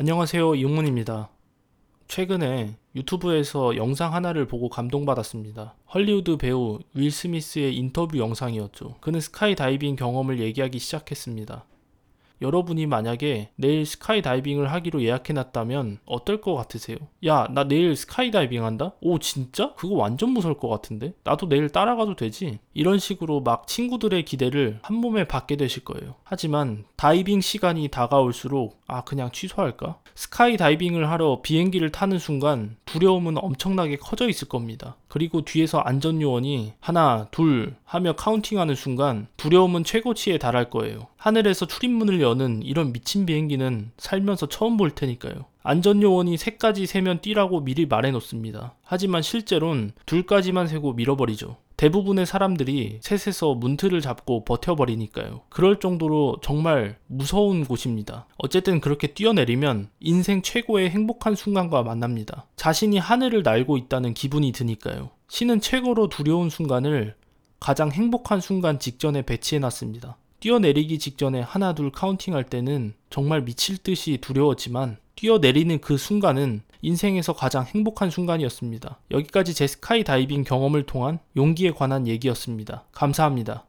안녕하세요 이용문입니다. 최근에 유튜브에서 영상 하나를 보고 감동받았습니다. 헐리우드 배우 윌 스미스의 인터뷰 영상이었죠. 그는 스카이 다이빙 경험을 얘기하기 시작했습니다. 여러분이 만약에 내일 스카이 다이빙을 하기로 예약해놨다면 어떨 것 같으세요? 야, 나 내일 스카이 다이빙 한다? 오, 진짜? 그거 완전 무서울 것 같은데? 나도 내일 따라가도 되지? 이런 식으로 막 친구들의 기대를 한 몸에 받게 되실 거예요. 하지만 다이빙 시간이 다가올수록 아, 그냥 취소할까? 스카이 다이빙을 하러 비행기를 타는 순간 두려움은 엄청나게 커져 있을 겁니다. 그리고 뒤에서 안전요원이 하나, 둘 하며 counting하는 순간 두려움은 최고치에 달할 거예요. 하늘에서 출입문을 여는 이런 미친 비행기는 살면서 처음 볼 테니까요. 안전요원이 세까지 세면 뛰라고 미리 말해놓습니다. 하지만 실제론 둘까지만 세고 밀어버리죠. 대부분의 사람들이 셋에서 문틀을 잡고 버텨버리니까요. 그럴 정도로 정말 무서운 곳입니다. 어쨌든 그렇게 뛰어내리면 인생 최고의 행복한 순간과 만납니다. 자신이 하늘을 날고 있다는 기분이 드니까요. 신은 최고로 두려운 순간을 가장 행복한 순간 직전에 배치해놨습니다. 뛰어내리기 직전에 하나 둘 카운팅할 때는 정말 미칠 듯이 두려웠지만 뛰어내리는 그 순간은 인생에서 가장 행복한 순간이었습니다. 여기까지 제 스카이 다이빙 경험을 통한 용기에 관한 얘기였습니다. 감사합니다.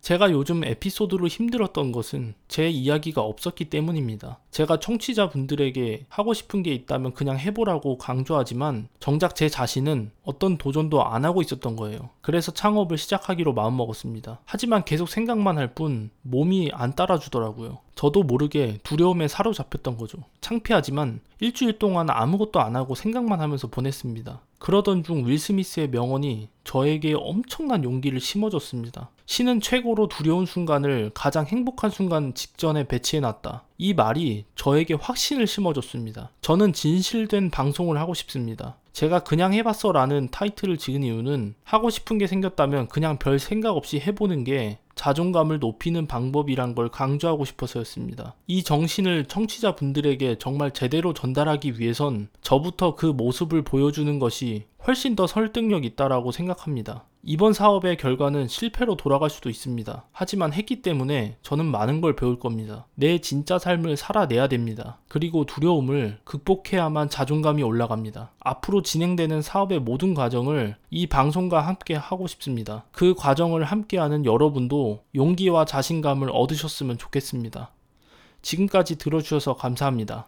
제가 요즘 에피소드로 힘들었던 것은 제 이야기가 없었기 때문입니다. 제가 청취자분들에게 하고 싶은 게 있다면 그냥 해보라고 강조하지만 정작 제 자신은 어떤 도전도 안 하고 있었던 거예요. 그래서 창업을 시작하기로 마음먹었습니다. 하지만 계속 생각만 할 뿐 몸이 안 따라주더라고요. 저도 모르게 두려움에 사로잡혔던 거죠. 창피하지만 일주일 동안 아무것도 안 하고 생각만 하면서 보냈습니다. 그러던 중 윌 스미스의 명언이 저에게 엄청난 용기를 심어줬습니다. 신은 최고로 두려운 순간을 가장 행복한 순간 직전에 배치해놨다. 이 말이 저에게 확신을 심어줬습니다. 저는 진실된 방송을 하고 싶습니다. 제가 그냥 해봤어 라는 타이틀을 지은 이유는 하고 싶은 게 생겼다면 그냥 별 생각 없이 해보는 게 자존감을 높이는 방법이란 걸 강조하고 싶어서였습니다. 이 정신을 청취자분들에게 정말 제대로 전달하기 위해선 저부터 그 모습을 보여주는 것이 훨씬 더 설득력 있다라고 생각합니다. 이번 사업의 결과는 실패로 돌아갈 수도 있습니다. 하지만 했기 때문에 저는 많은 걸 배울 겁니다. 내 진짜 삶을 살아내야 됩니다. 그리고 두려움을 극복해야만 자존감이 올라갑니다. 앞으로 진행되는 사업의 모든 과정을 이 방송과 함께 하고 싶습니다. 그 과정을 함께하는 여러분도 용기와 자신감을 얻으셨으면 좋겠습니다. 지금까지 들어주셔서 감사합니다.